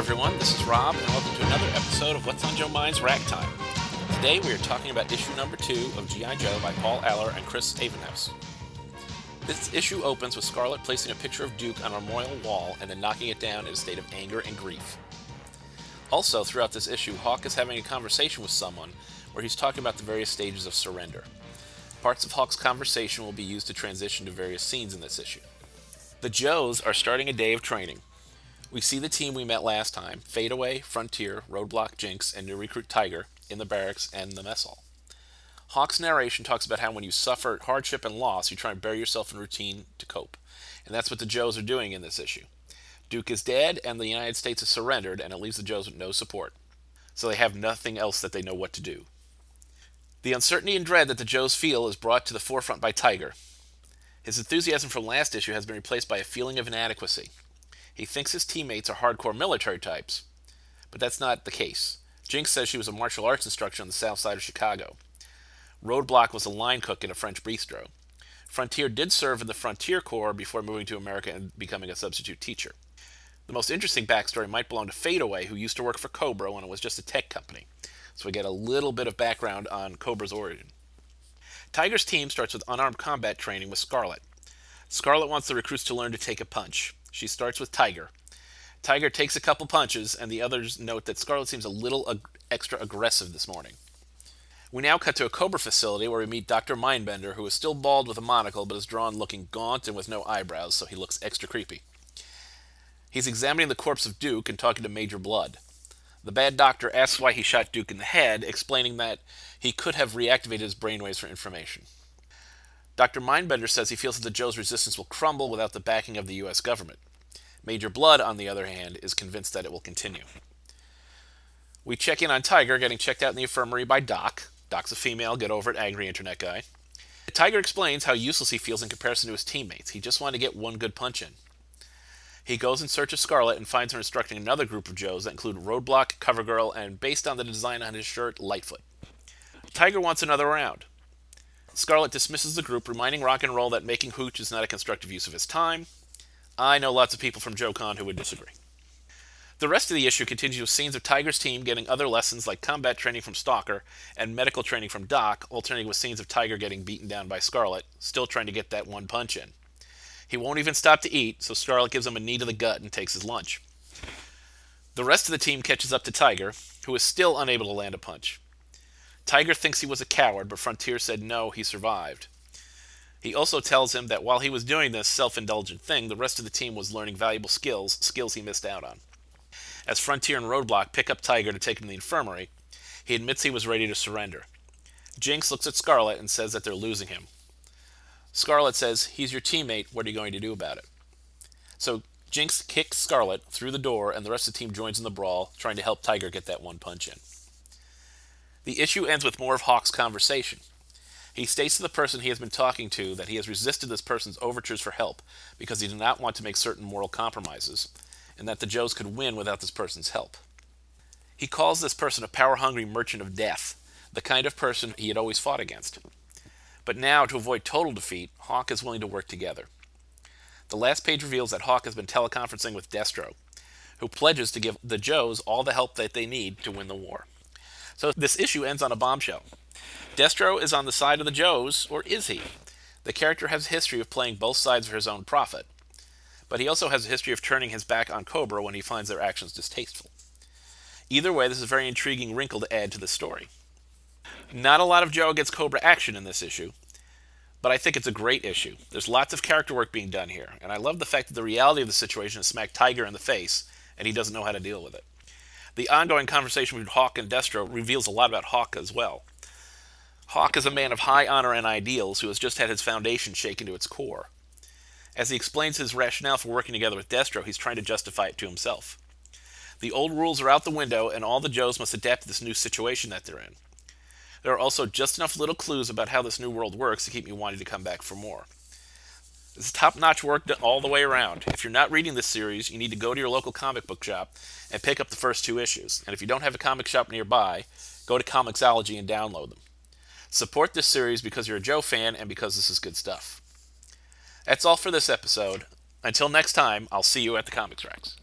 everyone. This is Rob, and welcome to another episode of What's on Joe Mind's Ragtime. Today, we are talking about issue number two of G.I. Joe by Paul Allor and Chris Evenhuis. This issue opens with Scarlett placing a picture of Duke on a memorial wall and then knocking it down in a state of anger and grief. Also, throughout this issue, Hawk is having a conversation with someone where he's talking about the various stages of surrender. Parts of Hawk's conversation will be used to transition to various scenes in this issue. The Joes are starting a day of training. We see the team we met last time Fadeaway, Frontier, Roadblock, Jinx, and new recruit Tiger in the barracks and the mess hall. Hawk's narration talks about how when you suffer hardship and loss, you try and bury yourself in routine to cope. And that's what the Joes are doing in this issue. Duke is dead, and the United States has surrendered, and it leaves the Joes with no support. So they have nothing else that they know what to do. The uncertainty and dread that the Joes feel is brought to the forefront by Tiger. His enthusiasm from last issue has been replaced by a feeling of inadequacy. He thinks his teammates are hardcore military types, but that's not the case. Jinx says she was a martial arts instructor on the south side of Chicago. Roadblock was a line cook in a French bistro. Frontier did serve in the Frontier Corps before moving to America and becoming a substitute teacher. The most interesting backstory might belong to Fadeaway, who used to work for Cobra when it was just a tech company. So we get a little bit of background on Cobra's origin. Tiger's team starts with unarmed combat training with Scarlett. Scarlett wants the recruits to learn to take a punch. She starts with Tiger. Tiger takes a couple punches, and the others note that Scarlett seems a little ag- extra aggressive this morning. We now cut to a Cobra facility where we meet Dr. Mindbender, who is still bald with a monocle but is drawn looking gaunt and with no eyebrows, so he looks extra creepy. He's examining the corpse of Duke and talking to Major Blood. The bad doctor asks why he shot Duke in the head, explaining that he could have reactivated his brainwaves for information. Dr. Mindbender says he feels that the Joe's resistance will crumble without the backing of the U.S. government. Major Blood, on the other hand, is convinced that it will continue. We check in on Tiger getting checked out in the infirmary by Doc. Doc's a female, get over it, angry internet guy. Tiger explains how useless he feels in comparison to his teammates. He just wanted to get one good punch in. He goes in search of Scarlett and finds her instructing another group of Joes that include Roadblock, Covergirl, and based on the design on his shirt, Lightfoot. Tiger wants another round. Scarlett dismisses the group, reminding Rock and Roll that making hooch is not a constructive use of his time. I know lots of people from JoeCon who would disagree. The rest of the issue continues with scenes of Tiger's team getting other lessons like combat training from Stalker and medical training from Doc, alternating with scenes of Tiger getting beaten down by Scarlett, still trying to get that one punch in. He won't even stop to eat, so Scarlett gives him a knee to the gut and takes his lunch. The rest of the team catches up to Tiger, who is still unable to land a punch. Tiger thinks he was a coward, but Frontier said no, he survived. He also tells him that while he was doing this self indulgent thing, the rest of the team was learning valuable skills, skills he missed out on. As Frontier and Roadblock pick up Tiger to take him to the infirmary, he admits he was ready to surrender. Jinx looks at Scarlett and says that they're losing him. Scarlett says, He's your teammate, what are you going to do about it? So Jinx kicks Scarlett through the door, and the rest of the team joins in the brawl, trying to help Tiger get that one punch in. The issue ends with more of Hawk's conversation. He states to the person he has been talking to that he has resisted this person's overtures for help because he did not want to make certain moral compromises, and that the Joes could win without this person's help. He calls this person a power hungry merchant of death, the kind of person he had always fought against. But now, to avoid total defeat, Hawk is willing to work together. The last page reveals that Hawk has been teleconferencing with Destro, who pledges to give the Joes all the help that they need to win the war. So this issue ends on a bombshell. Destro is on the side of the Joes, or is he? The character has a history of playing both sides for his own profit, but he also has a history of turning his back on Cobra when he finds their actions distasteful. Either way, this is a very intriguing wrinkle to add to the story. Not a lot of Joe against Cobra action in this issue, but I think it's a great issue. There's lots of character work being done here, and I love the fact that the reality of the situation is smack Tiger in the face, and he doesn't know how to deal with it. The ongoing conversation between Hawk and Destro reveals a lot about Hawk as well. Hawk is a man of high honor and ideals who has just had his foundation shaken to its core. As he explains his rationale for working together with Destro, he's trying to justify it to himself. The old rules are out the window, and all the Joes must adapt to this new situation that they're in. There are also just enough little clues about how this new world works to keep me wanting to come back for more. This is top notch work all the way around. If you're not reading this series, you need to go to your local comic book shop and pick up the first two issues. And if you don't have a comic shop nearby, go to Comixology and download them. Support this series because you're a Joe fan and because this is good stuff. That's all for this episode. Until next time, I'll see you at the Comics Racks.